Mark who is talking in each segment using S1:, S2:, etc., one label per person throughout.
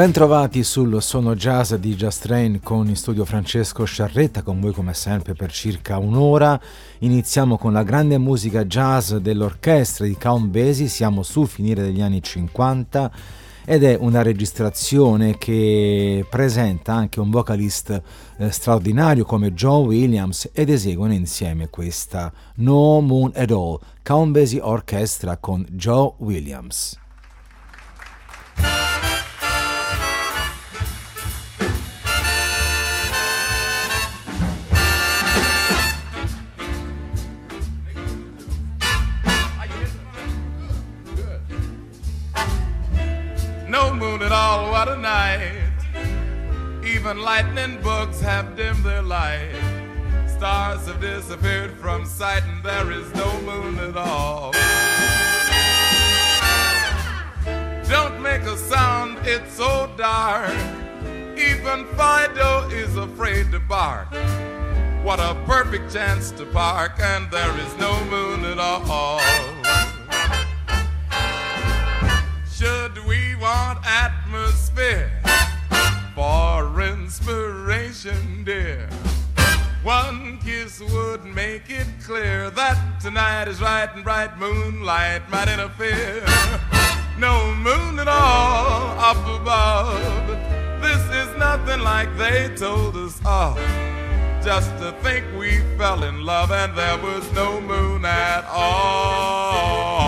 S1: Ben trovati sul Sono Jazz di Just Train con in studio Francesco Sciarretta, con voi come sempre per circa un'ora. Iniziamo con la grande musica jazz dell'orchestra di Count Basie, siamo sul finire degli anni 50 ed è una registrazione che presenta anche un vocalist eh, straordinario come John Williams ed eseguono insieme questa No Moon at All, Count Basie Orchestra con Joe Williams.
S2: What a night. Even lightning bugs have dimmed their light. Stars have disappeared from sight, and there is no moon at all. Don't make a sound, it's so dark. Even Fido is afraid to bark. What a perfect chance to park, and there is no moon at all. We want atmosphere for inspiration, dear? One kiss would make it clear that tonight is right and bright moonlight might interfere. No moon at all up above. This is nothing like they told us of. Just to think we fell in love and there was no moon at all.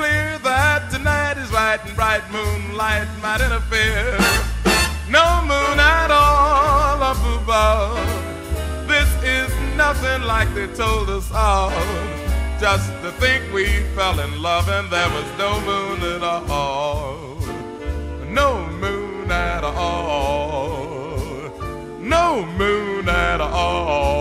S2: clear that tonight is light and bright moonlight might interfere. No moon at all up above. This is nothing like they told us all. Just to think we fell in love and there was no moon at all. No moon at all. No moon at all.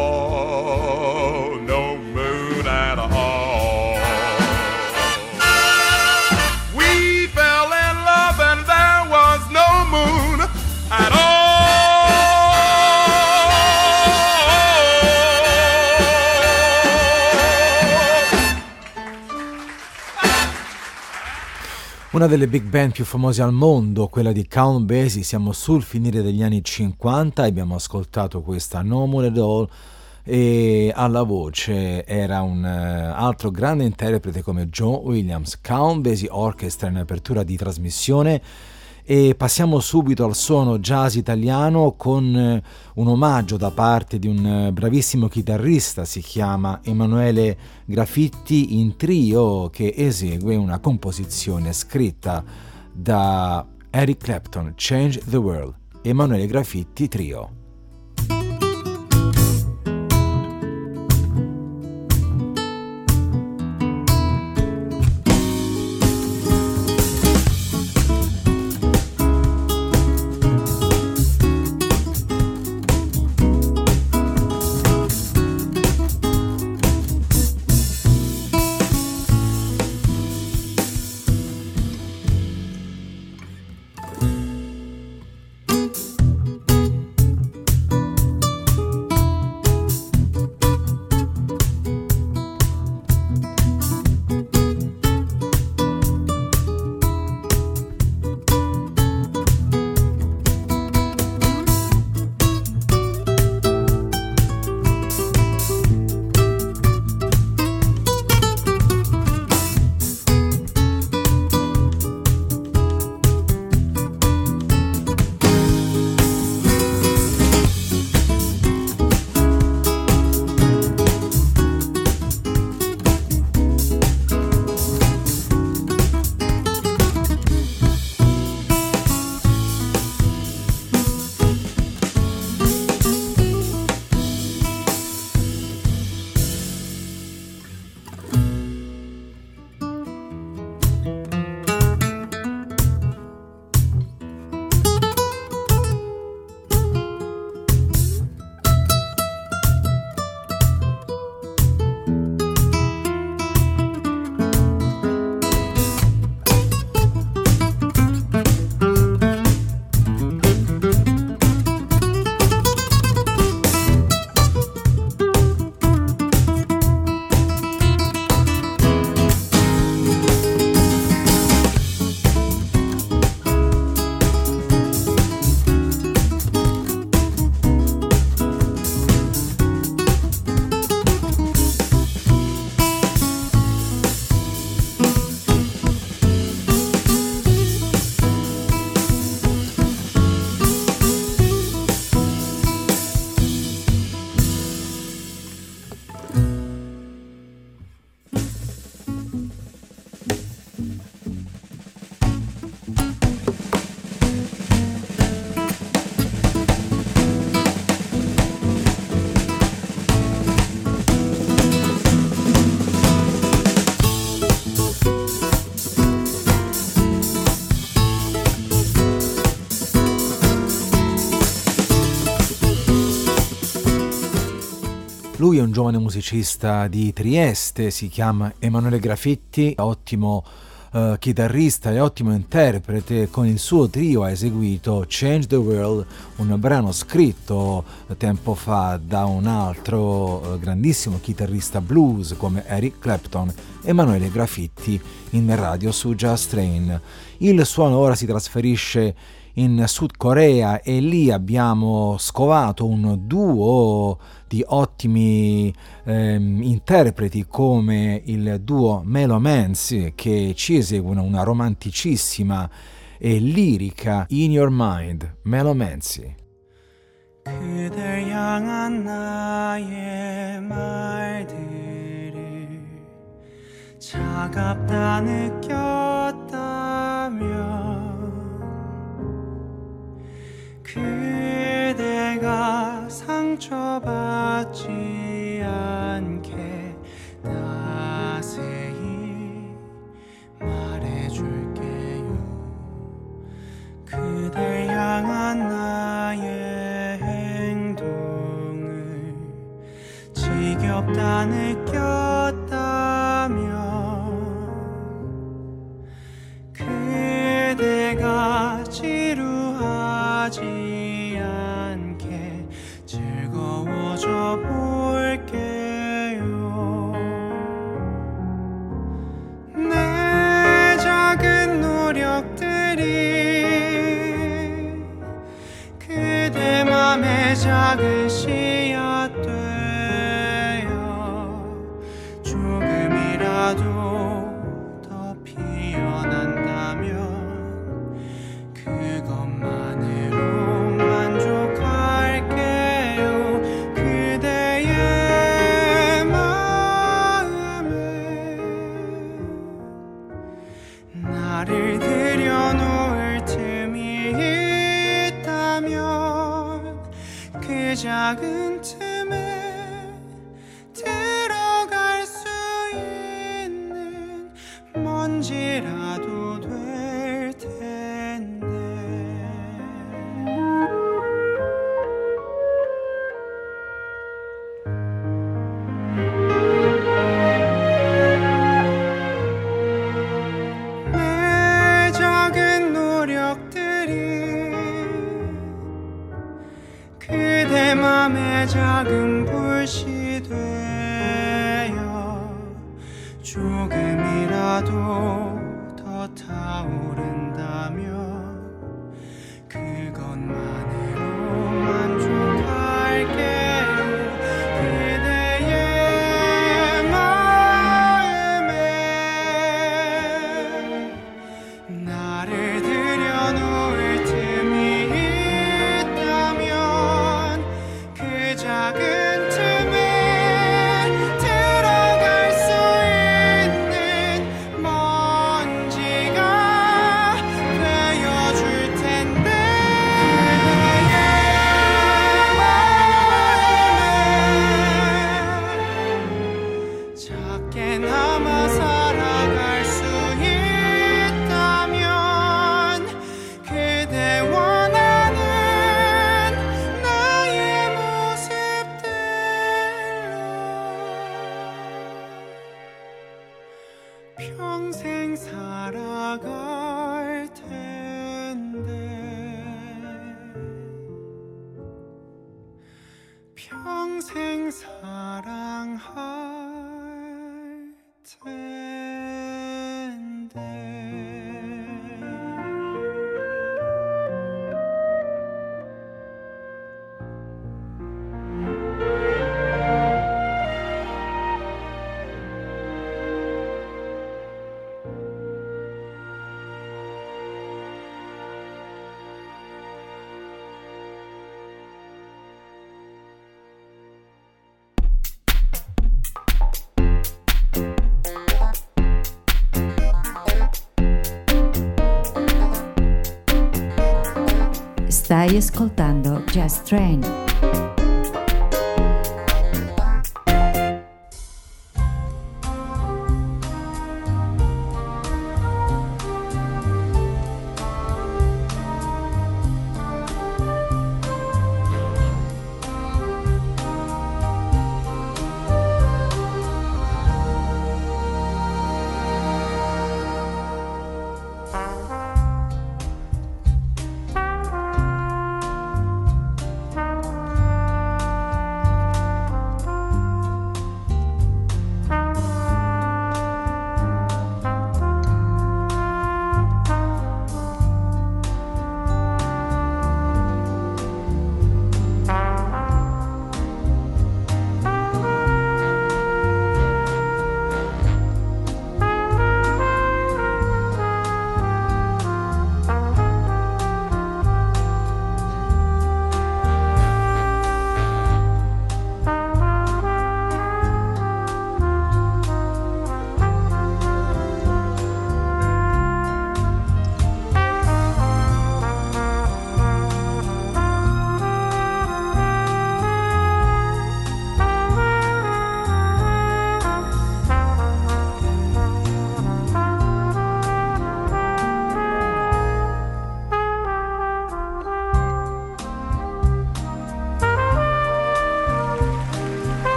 S1: Una delle big band più famose al mondo, quella di Count Basie, siamo sul finire degli anni 50 e abbiamo ascoltato questa No More at e alla voce era un uh, altro grande interprete come John Williams, Count Basie Orchestra in apertura di trasmissione e passiamo subito al suono jazz italiano con eh, un omaggio da parte di un eh, bravissimo chitarrista, si chiama Emanuele Grafitti in trio che esegue una composizione scritta da Eric Clapton, Change the World, Emanuele Grafitti trio.
S3: è un giovane musicista di Trieste, si chiama Emanuele Graffitti, ottimo eh, chitarrista e ottimo interprete, con il suo trio ha eseguito Change the World, un brano scritto tempo fa da un altro eh, grandissimo chitarrista blues come Eric Clapton, Emanuele Graffitti in radio su Jazz Train. Il suono ora si trasferisce in Sud Corea e lì abbiamo scovato un duo di ottimi ehm, interpreti come il duo Melo Manzi che ci eseguono una romanticissima e lirica In Your Mind, Melo Manzi. 그댈 향한 나의 말들을 차갑다 느꼈다면 그대 상처받지.
S4: Stai ascoltando Jazz Train.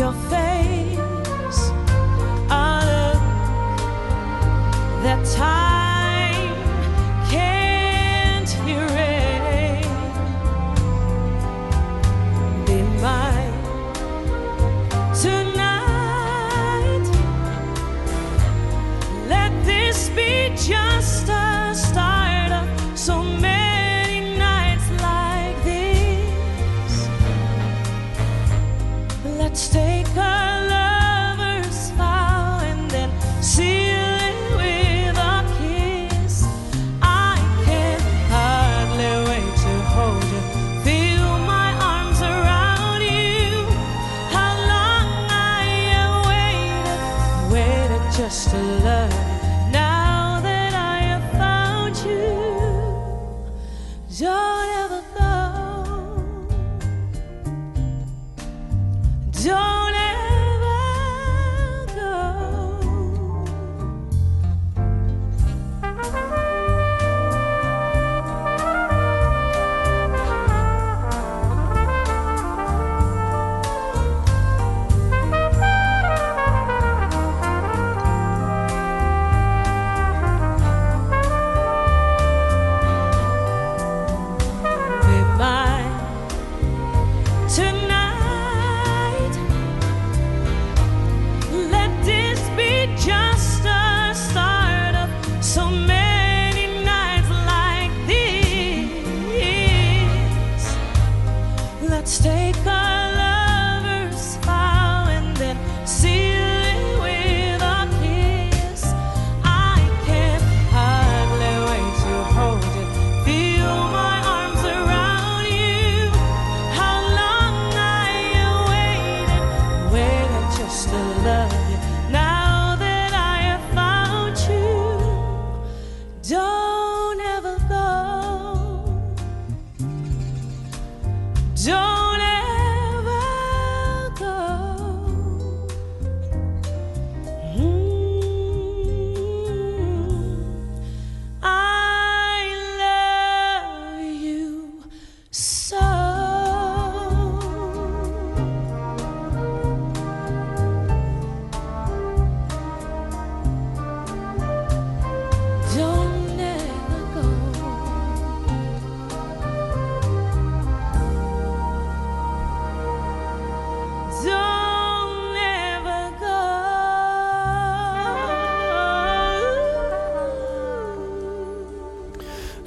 S4: your face.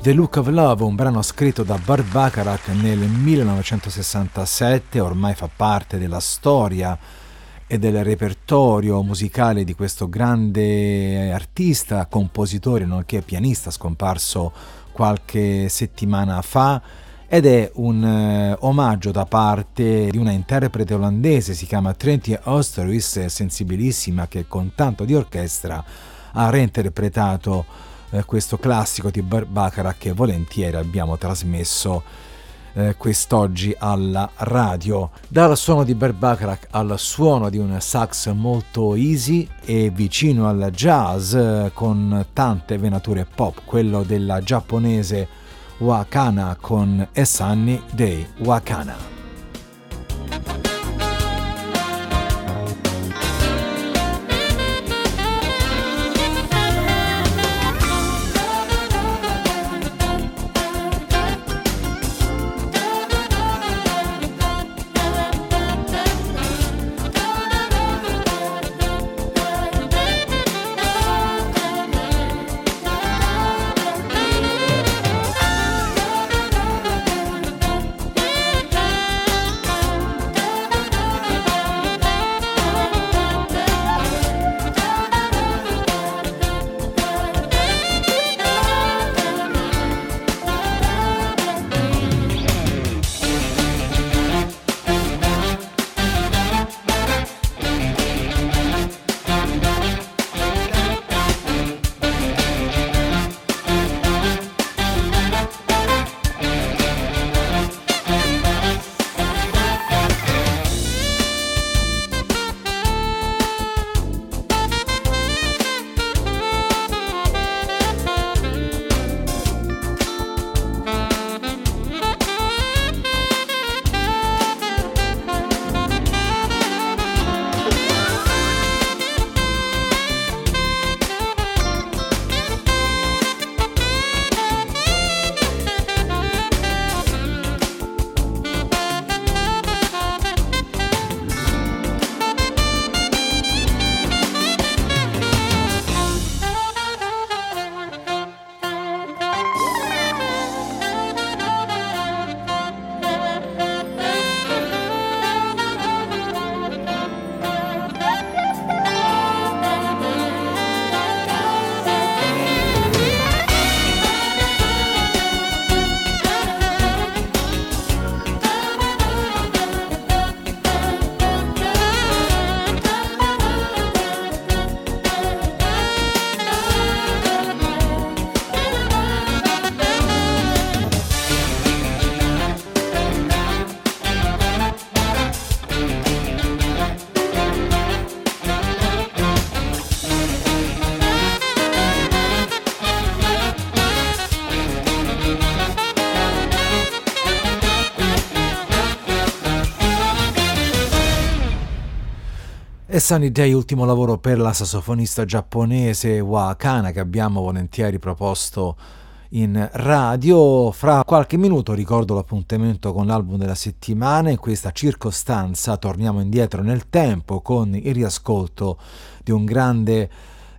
S1: The Look of Love, un brano scritto da Bart Bacharach nel 1967, ormai fa parte della storia e del repertorio musicale di questo grande artista, compositore nonché pianista scomparso qualche settimana fa ed è un eh, omaggio da parte di una interprete olandese, si chiama Trentie Oosterhuis, sensibilissima, che con tanto di orchestra ha reinterpretato eh, questo classico di Barbaccara che volentieri abbiamo trasmesso eh, quest'oggi alla radio. Dal suono di Barbacarac al suono di un sax molto easy e vicino al jazz eh, con tante venature pop, quello della giapponese Wakana con Sunny Day Wakana. Sunny Day, ultimo lavoro per la sassofonista giapponese Wakana che abbiamo volentieri proposto in radio. Fra qualche minuto ricordo l'appuntamento con l'album della settimana. In questa circostanza torniamo indietro nel tempo con il riascolto di un grande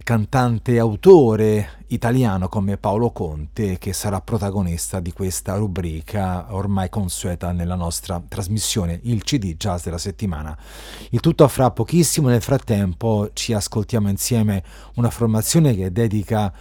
S1: cantante e autore italiano come Paolo Conte che sarà protagonista di questa rubrica ormai consueta nella nostra trasmissione, il CD Jazz della settimana. Il tutto fra pochissimo, nel frattempo ci ascoltiamo insieme una formazione che dedica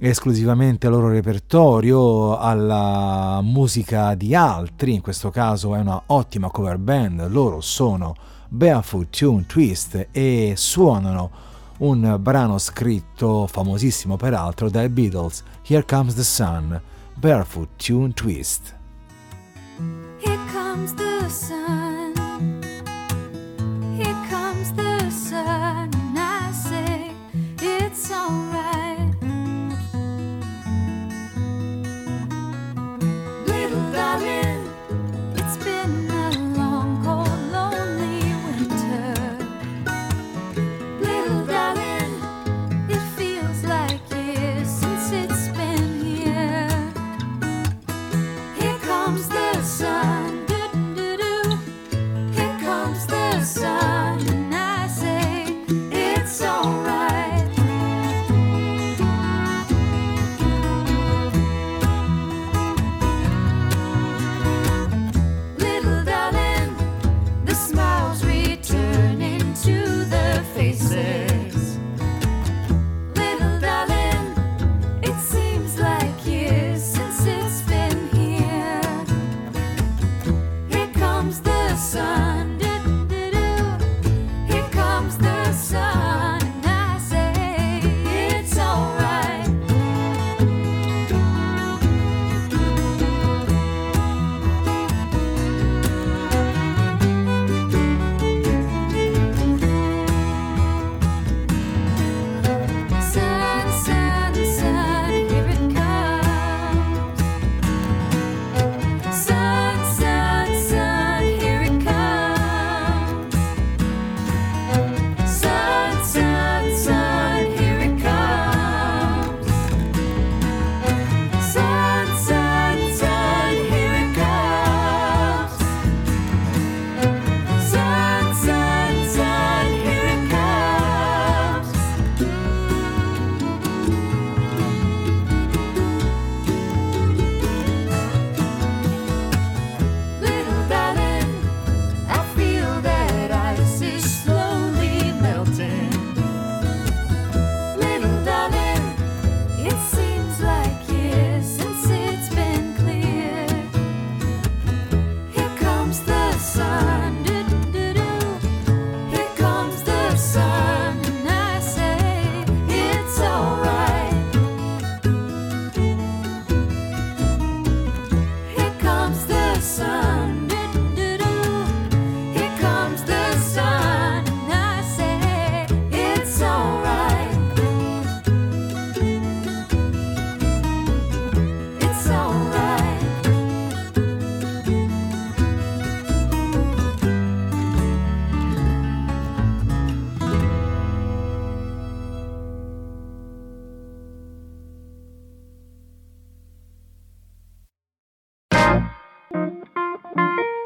S1: esclusivamente al loro repertorio, alla musica di altri, in questo caso è una ottima cover band, loro sono Barefoot Tune Twist e suonano un brano scritto, famosissimo peraltro, dai Beatles, Here Comes the Sun, Barefoot Tune Twist.
S5: Here comes the sun.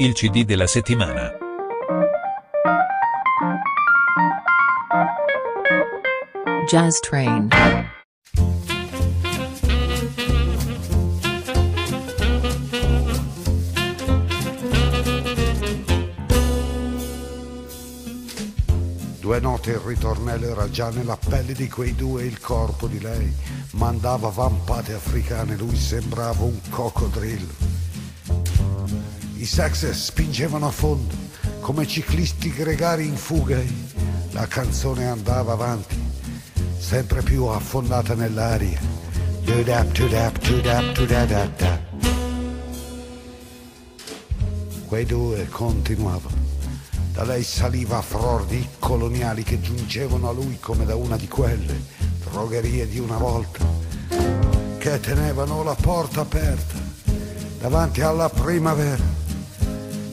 S6: Il CD della settimana.
S7: Jazz Train.
S8: Due note il ritornello era già nella pelle di quei due il corpo di lei mandava vampate africane, lui sembrava un coccodrillo. I sax spingevano a fondo come ciclisti gregari in fuga. La canzone andava avanti, sempre più affondata nell'aria. Quei due continuavano. Da lei saliva a fror di coloniali che giungevano a lui come da una di quelle drogherie di una volta, che tenevano la porta aperta davanti alla primavera.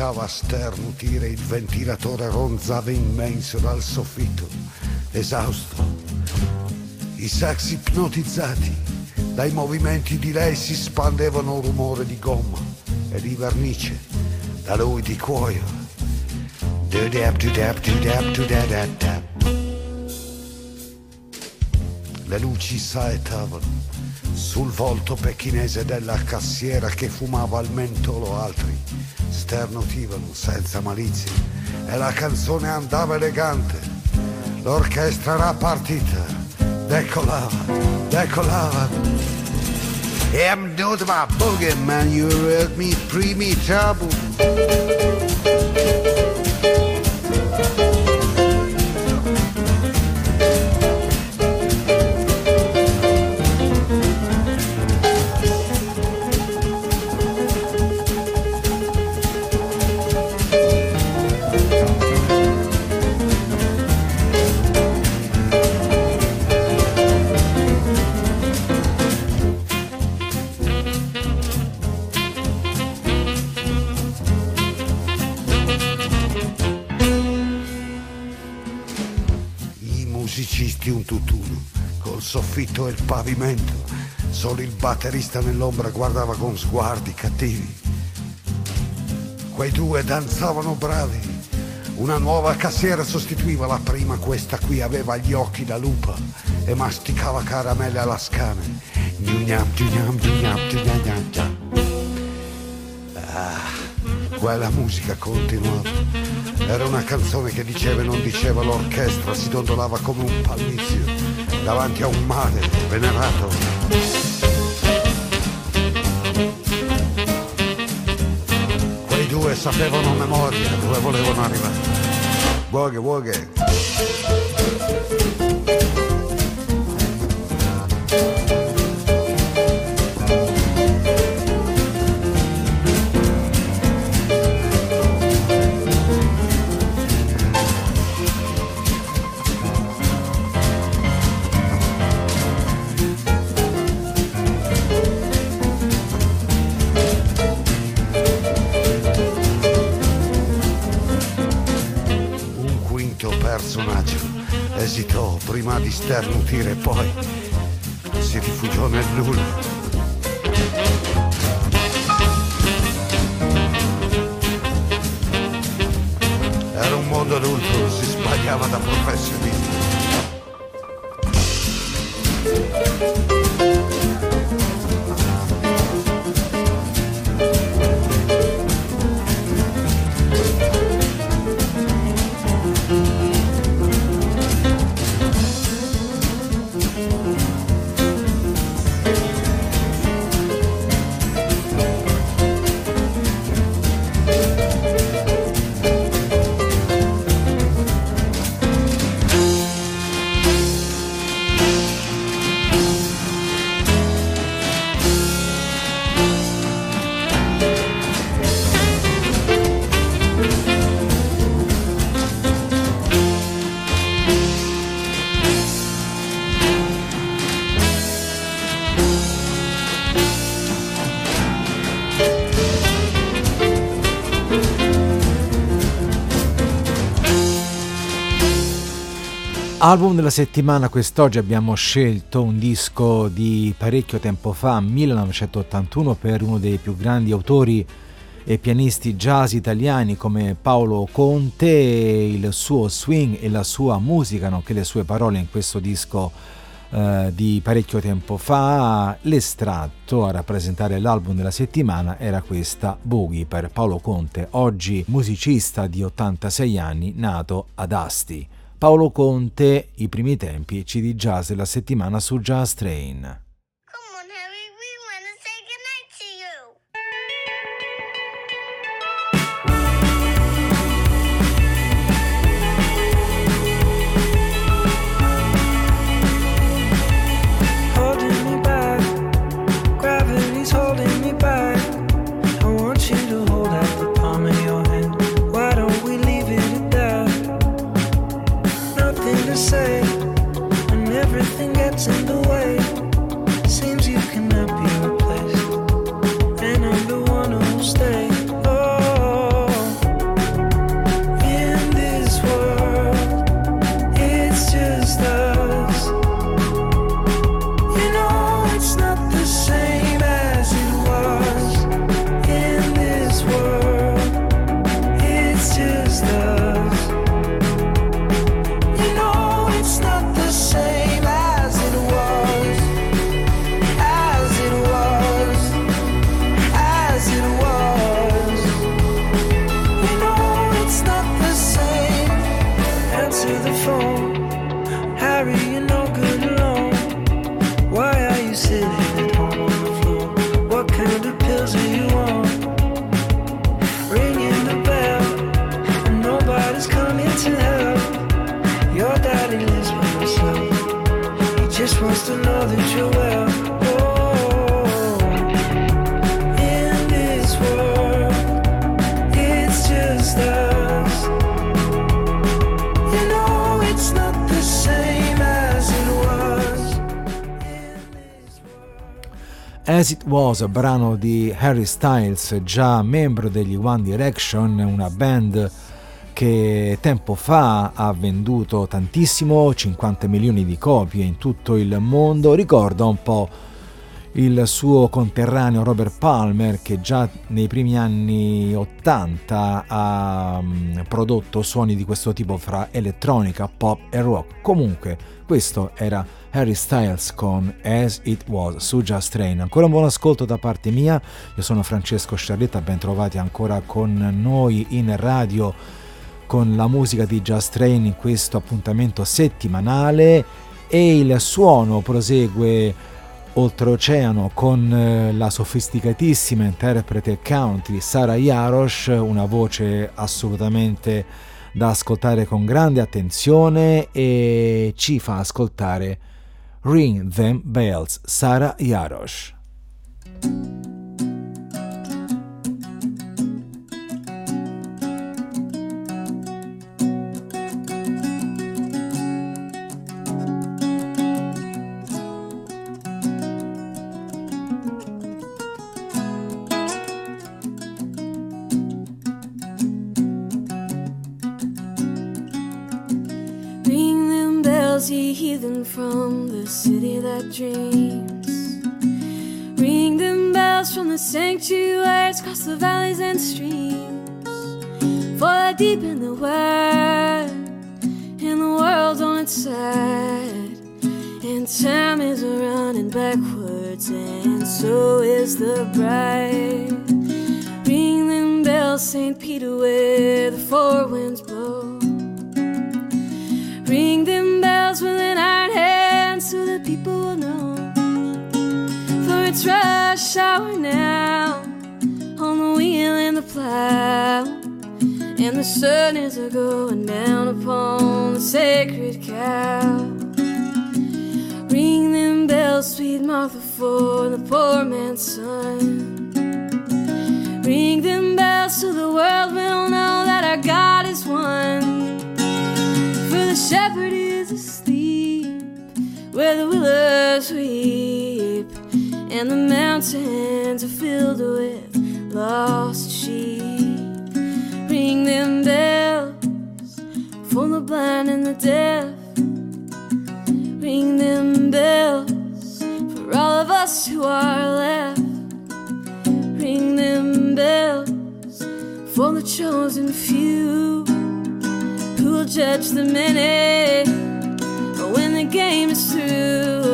S8: Cominciava a sternutire, il ventilatore ronzava immenso dal soffitto, esausto. I sax ipnotizzati. Dai movimenti di lei si spandevano un rumore di gomma e di vernice, da lui di cuoio. Le luci saetavano sul volto pecchinese della cassiera che fumava al mentolo altri sternutivano senza malizia e la canzone andava elegante. L'orchestra era partita. Decolava decolava. I'm not my boogie man you heard me primi trouble soffitto e il pavimento. Solo il batterista nell'ombra guardava con sguardi cattivi. Quei due danzavano bravi. Una nuova cassiera sostituiva la prima, questa qui aveva gli occhi da lupa e masticava caramelle alla scane. Gnugnam, gnugnam, gnugnam, gnugnam, gnugnam. Ah, quella musica continuava. Era una canzone che diceva e non diceva l'orchestra, si dondolava come un pallizio davanti a un mare venerato. Quei due sapevano memoria dove volevano arrivare. Woghe, woghe. Di sternutire, poi si rifugiò nel nulla.
S1: Album della settimana, quest'oggi abbiamo scelto un disco di parecchio tempo fa, 1981, per uno dei più grandi autori e pianisti jazz italiani come Paolo Conte, il suo swing e la sua musica, nonché le sue parole in questo disco eh, di parecchio tempo fa. L'estratto a rappresentare l'album della settimana era questa Boogie per Paolo Conte, oggi musicista di 86 anni, nato ad Asti. Paolo Conte, i primi tempi, CD Jazz della settimana su Jazz Train. As It Was, brano di Harry Styles, già membro degli One Direction, una band che tempo fa ha venduto tantissimo, 50 milioni di copie in tutto il mondo, ricorda un po' il suo conterraneo Robert Palmer che già nei primi anni 80 ha mm, prodotto suoni di questo tipo fra elettronica, pop e rock. Comunque, questo era Harry Styles con As It Was su Just Train. Ancora un buon ascolto da parte mia, io sono Francesco Sciarretta, ben trovati ancora con noi in radio con la musica di Just Train in questo appuntamento settimanale e il suono prosegue oltreoceano con eh, la sofisticatissima interprete country Sara Yarosh, una voce assolutamente da ascoltare con grande attenzione e ci fa ascoltare Ring Them Bells, Sara Yarosh.
S9: From the city that dreams. Ring them bells from the sanctuaries across the valleys and streams. For deep in the word, in the world on its side, and time is running backwards, and so is the bride. Ring them bells, St. Peter, where the four winds blow. It's rush hour now on the wheel and the plow. And the sun is a going down upon the sacred cow. Ring them bells, sweet Martha, for the poor man's son. Ring them bells so the world will know that our God is one. For the shepherd is asleep where the willows weep, and the mountains are filled with lost sheep. Ring them bells for the blind and the deaf. Ring them bells for all of us who are left. Ring them bells for the chosen few who will judge the many when the game is through.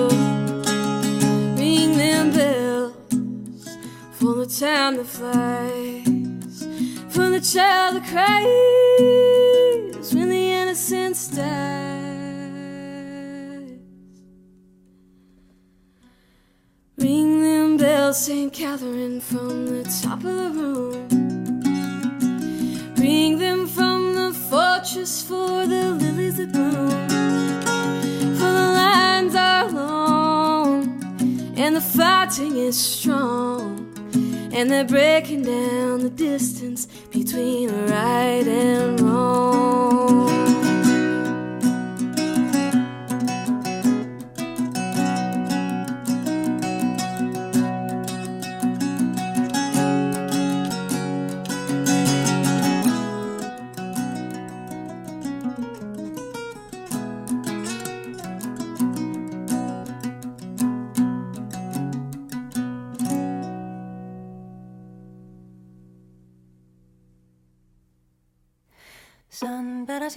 S9: For the time that flies, for the child that cries when the innocence dies. Ring them bells, St. Catherine, from the top of the room. Ring them from the fortress for the lilies that bloom. For the lines are long and the fighting is strong. And they're breaking down the distance between right and wrong.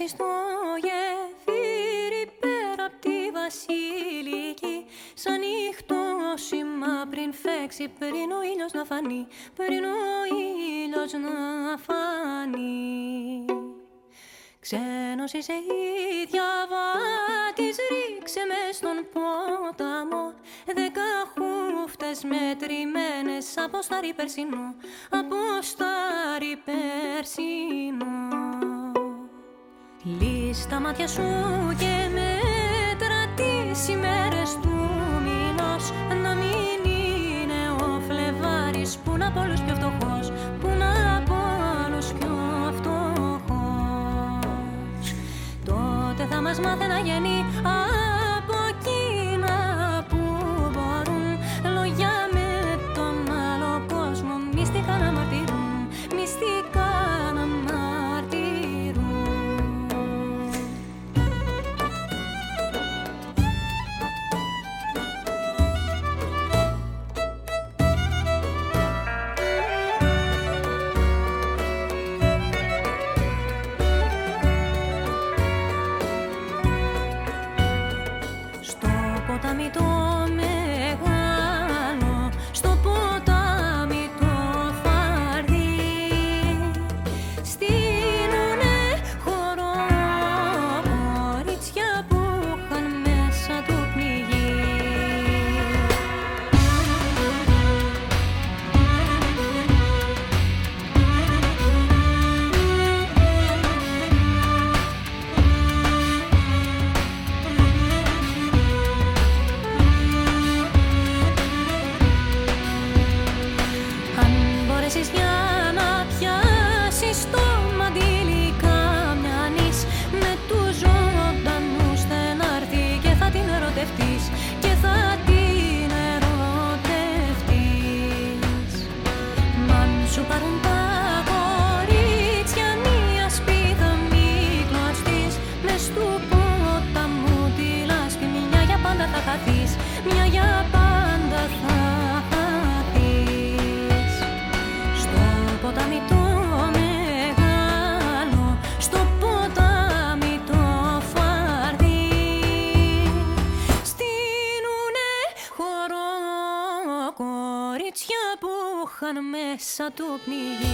S10: Σαν πέρασε στο γεφύρι πέρα απ' τη βασιλική. Σαν νύχτο σήμα πριν φέξει πριν ο ήλιος να φανεί Πριν ο ήλιος να φανεί. Ξένος είσαι η διαβάτης ρίξε με στον ποταμό. Δέκα χούφτες μετρημένες από στάρι περσινό Από στάρι περσινό Λύς τα μάτια σου και μέτρα τις ημέρες του μηνός. Να μην είναι ο Φλεβάρης που να από όλους πιο φτωχός Που να από όλους πιο φτωχός. Τότε θα μας μάθε να γεννεί
S11: σαν το πνιγεί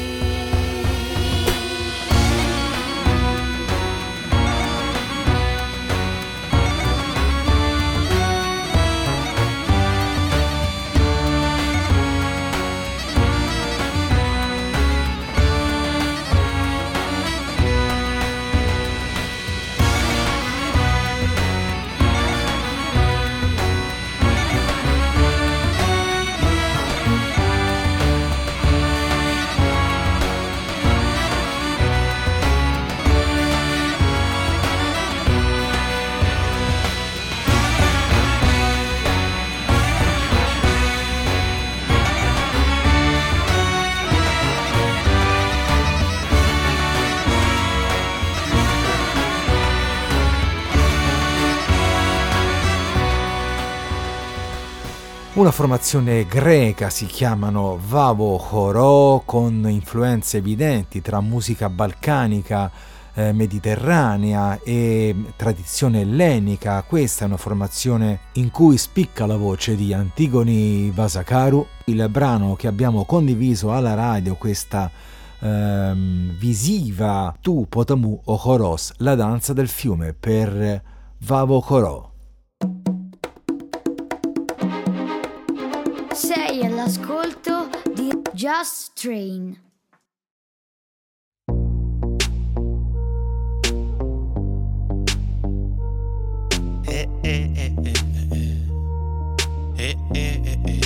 S1: Una formazione greca si chiamano Vavo Chorò con influenze evidenti tra musica balcanica, eh, mediterranea e tradizione ellenica. Questa è una formazione in cui spicca la voce di Antigoni Vasakaru. Il brano che abbiamo condiviso alla radio, questa ehm, visiva Tu Potamu o Choros, la danza del fiume per Vavo Chorò.
S12: all'ascolto di Just Train.
S13: Eh, eh, eh,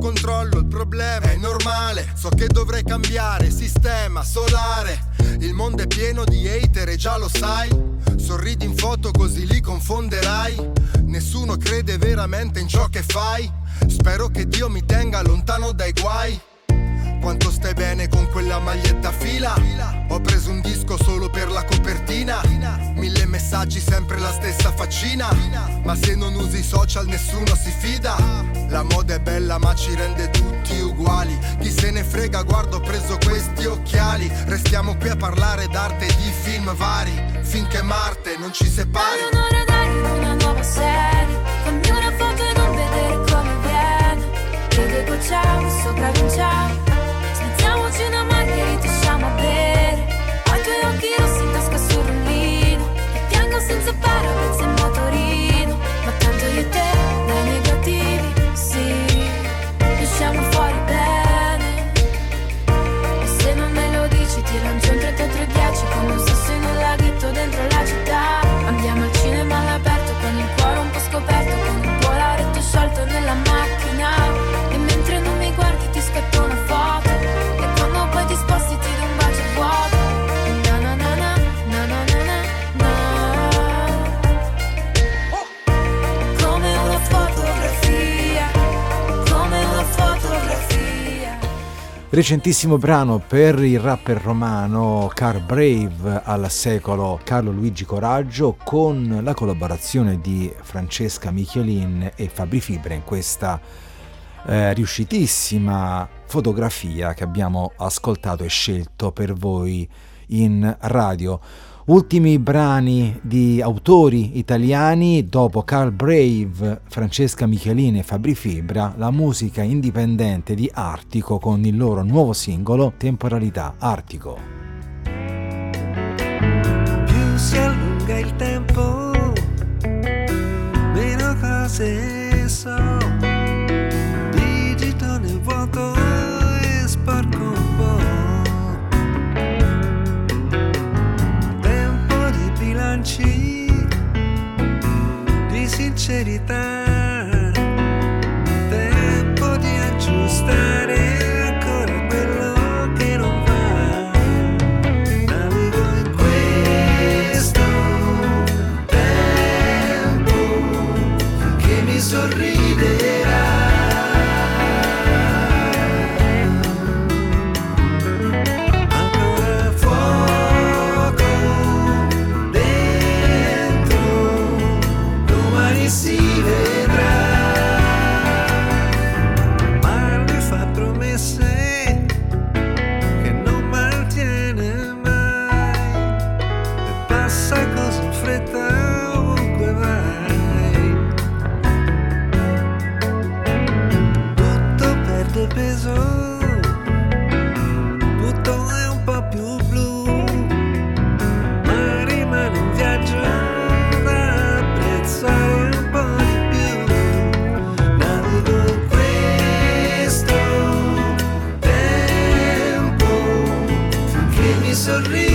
S14: controllo il problema, è normale So che dovrei cambiare sistema solare. Il mondo è pieno di hater e già lo sai. Sorridi in foto così li confonderai. Nessuno crede veramente in ciò che fai. Spero che Dio mi tenga lontano dai guai quanto stai bene con quella maglietta a fila. Ho preso un disco solo per la copertina. Mille messaggi sempre la stessa faccina. Ma se non usi i social nessuno si fida. La moda è bella ma ci rende tutti uguali. Chi se ne frega guardo ho preso questi occhiali. Restiamo qui a parlare d'arte e di film vari. Finché Marte non ci separi.
S11: Voglio in una nuova serie. Fammi una foto e non vedere come viene. Vedo i goccioli
S1: Recentissimo brano per il rapper romano Car Brave al secolo Carlo Luigi Coraggio con la collaborazione di Francesca Michelin e Fabri Fibra in questa eh, riuscitissima fotografia che abbiamo ascoltato e scelto per voi in radio. Ultimi brani di autori italiani, dopo Carl Brave, Francesca Michelini e Fabri Fibra, la musica indipendente di Artico con il loro nuovo singolo Temporalità Artico.
S15: Più si allunga il tempo, meno cose so. Di finché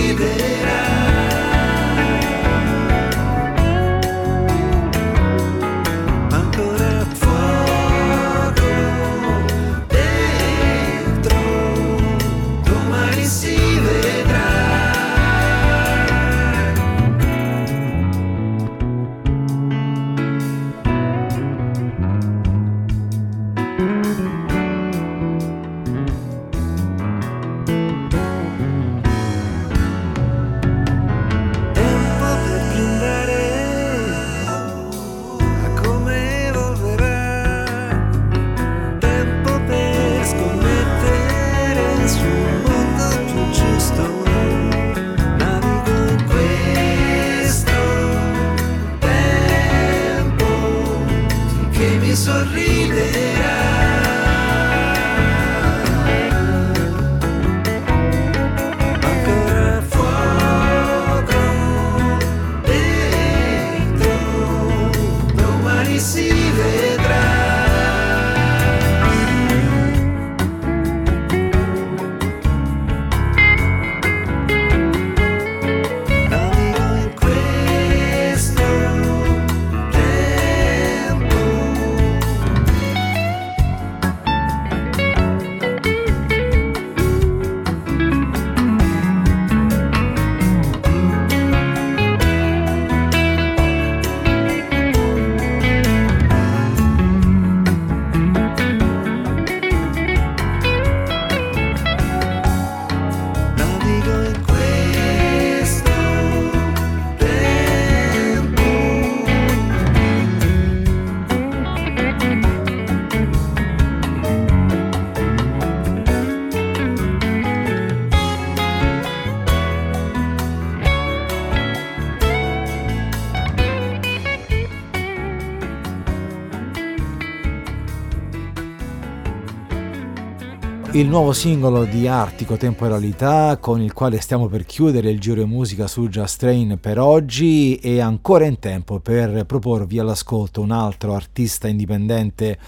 S1: Il nuovo singolo di Artico Temporalità con il quale stiamo per chiudere il giro di musica su Just Train per oggi è ancora in tempo per proporvi all'ascolto un altro artista indipendente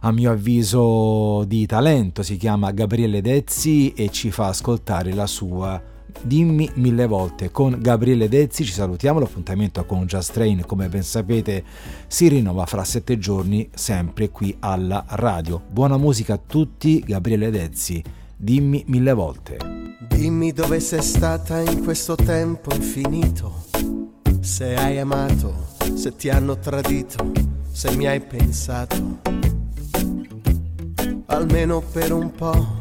S1: a mio avviso di talento, si chiama Gabriele Dezzi e ci fa ascoltare la sua Dimmi mille volte. Con Gabriele Dezzi ci salutiamo, l'appuntamento con Just Train come ben sapete si rinnova fra sette giorni sempre qui alla radio. Buona musica a tutti, Gabriele Dezzi, dimmi mille volte.
S16: Dimmi dove sei stata in questo tempo infinito, se hai amato, se ti hanno tradito, se mi hai pensato, almeno per un po'.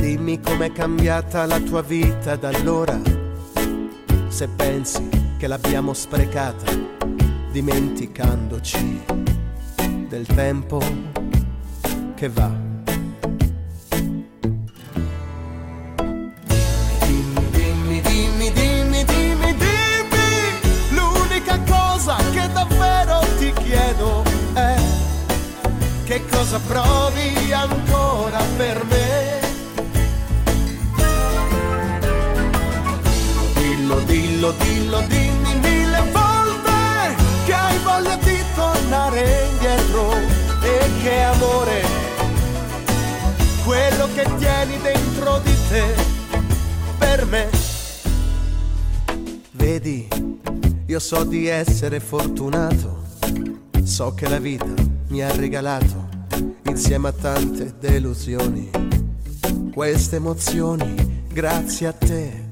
S16: Dimmi com'è cambiata la tua vita da allora, se pensi che l'abbiamo sprecata, dimenticandoci del tempo che va. Dimmi, dimmi, dimmi, dimmi, dimmi, l'unica cosa che davvero ti chiedo è che cosa provi ancora per me. Dillo, dillo, dimmi mille volte che hai voglia di tornare indietro e che amore, quello che tieni dentro di te, per me. Vedi, io so di essere fortunato, so che la vita mi ha regalato, insieme a tante delusioni, queste emozioni grazie a te.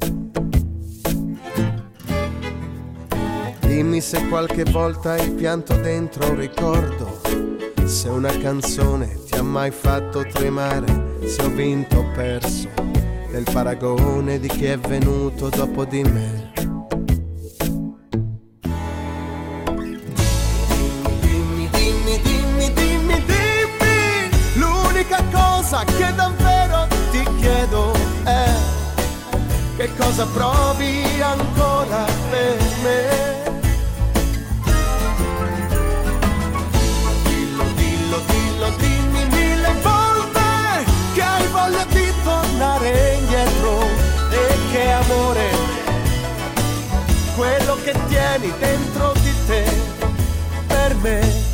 S16: Dimmi se qualche volta hai pianto dentro un ricordo, se una canzone ti ha mai fatto tremare, se ho vinto o perso nel paragone di chi è venuto dopo di me. Dimmi, dimmi, dimmi, dimmi, dimmi, l'unica cosa che davvero ti chiedo è che cosa provi che tieni dentro di te, per me.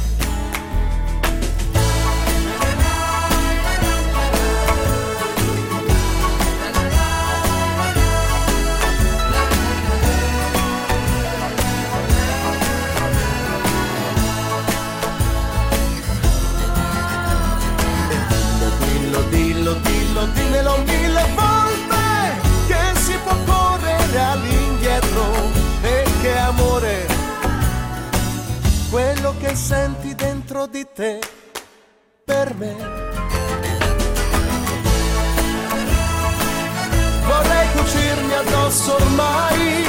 S16: Dentro di te, per me. Vorrei cucirmi addosso ormai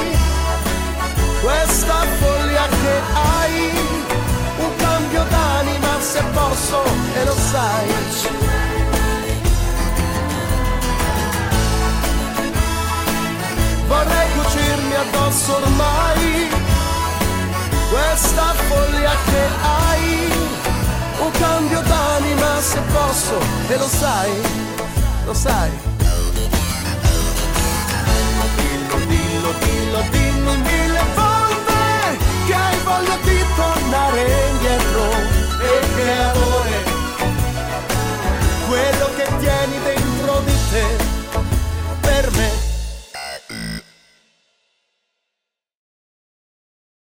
S16: questa follia che hai, un cambio d'anima se posso e lo sai. Vorrei cucirmi addosso ormai questa follia che hai, un cambio d'anima se posso, e lo sai, lo sai. Dillo, dillo, dillo, dillo, dillo.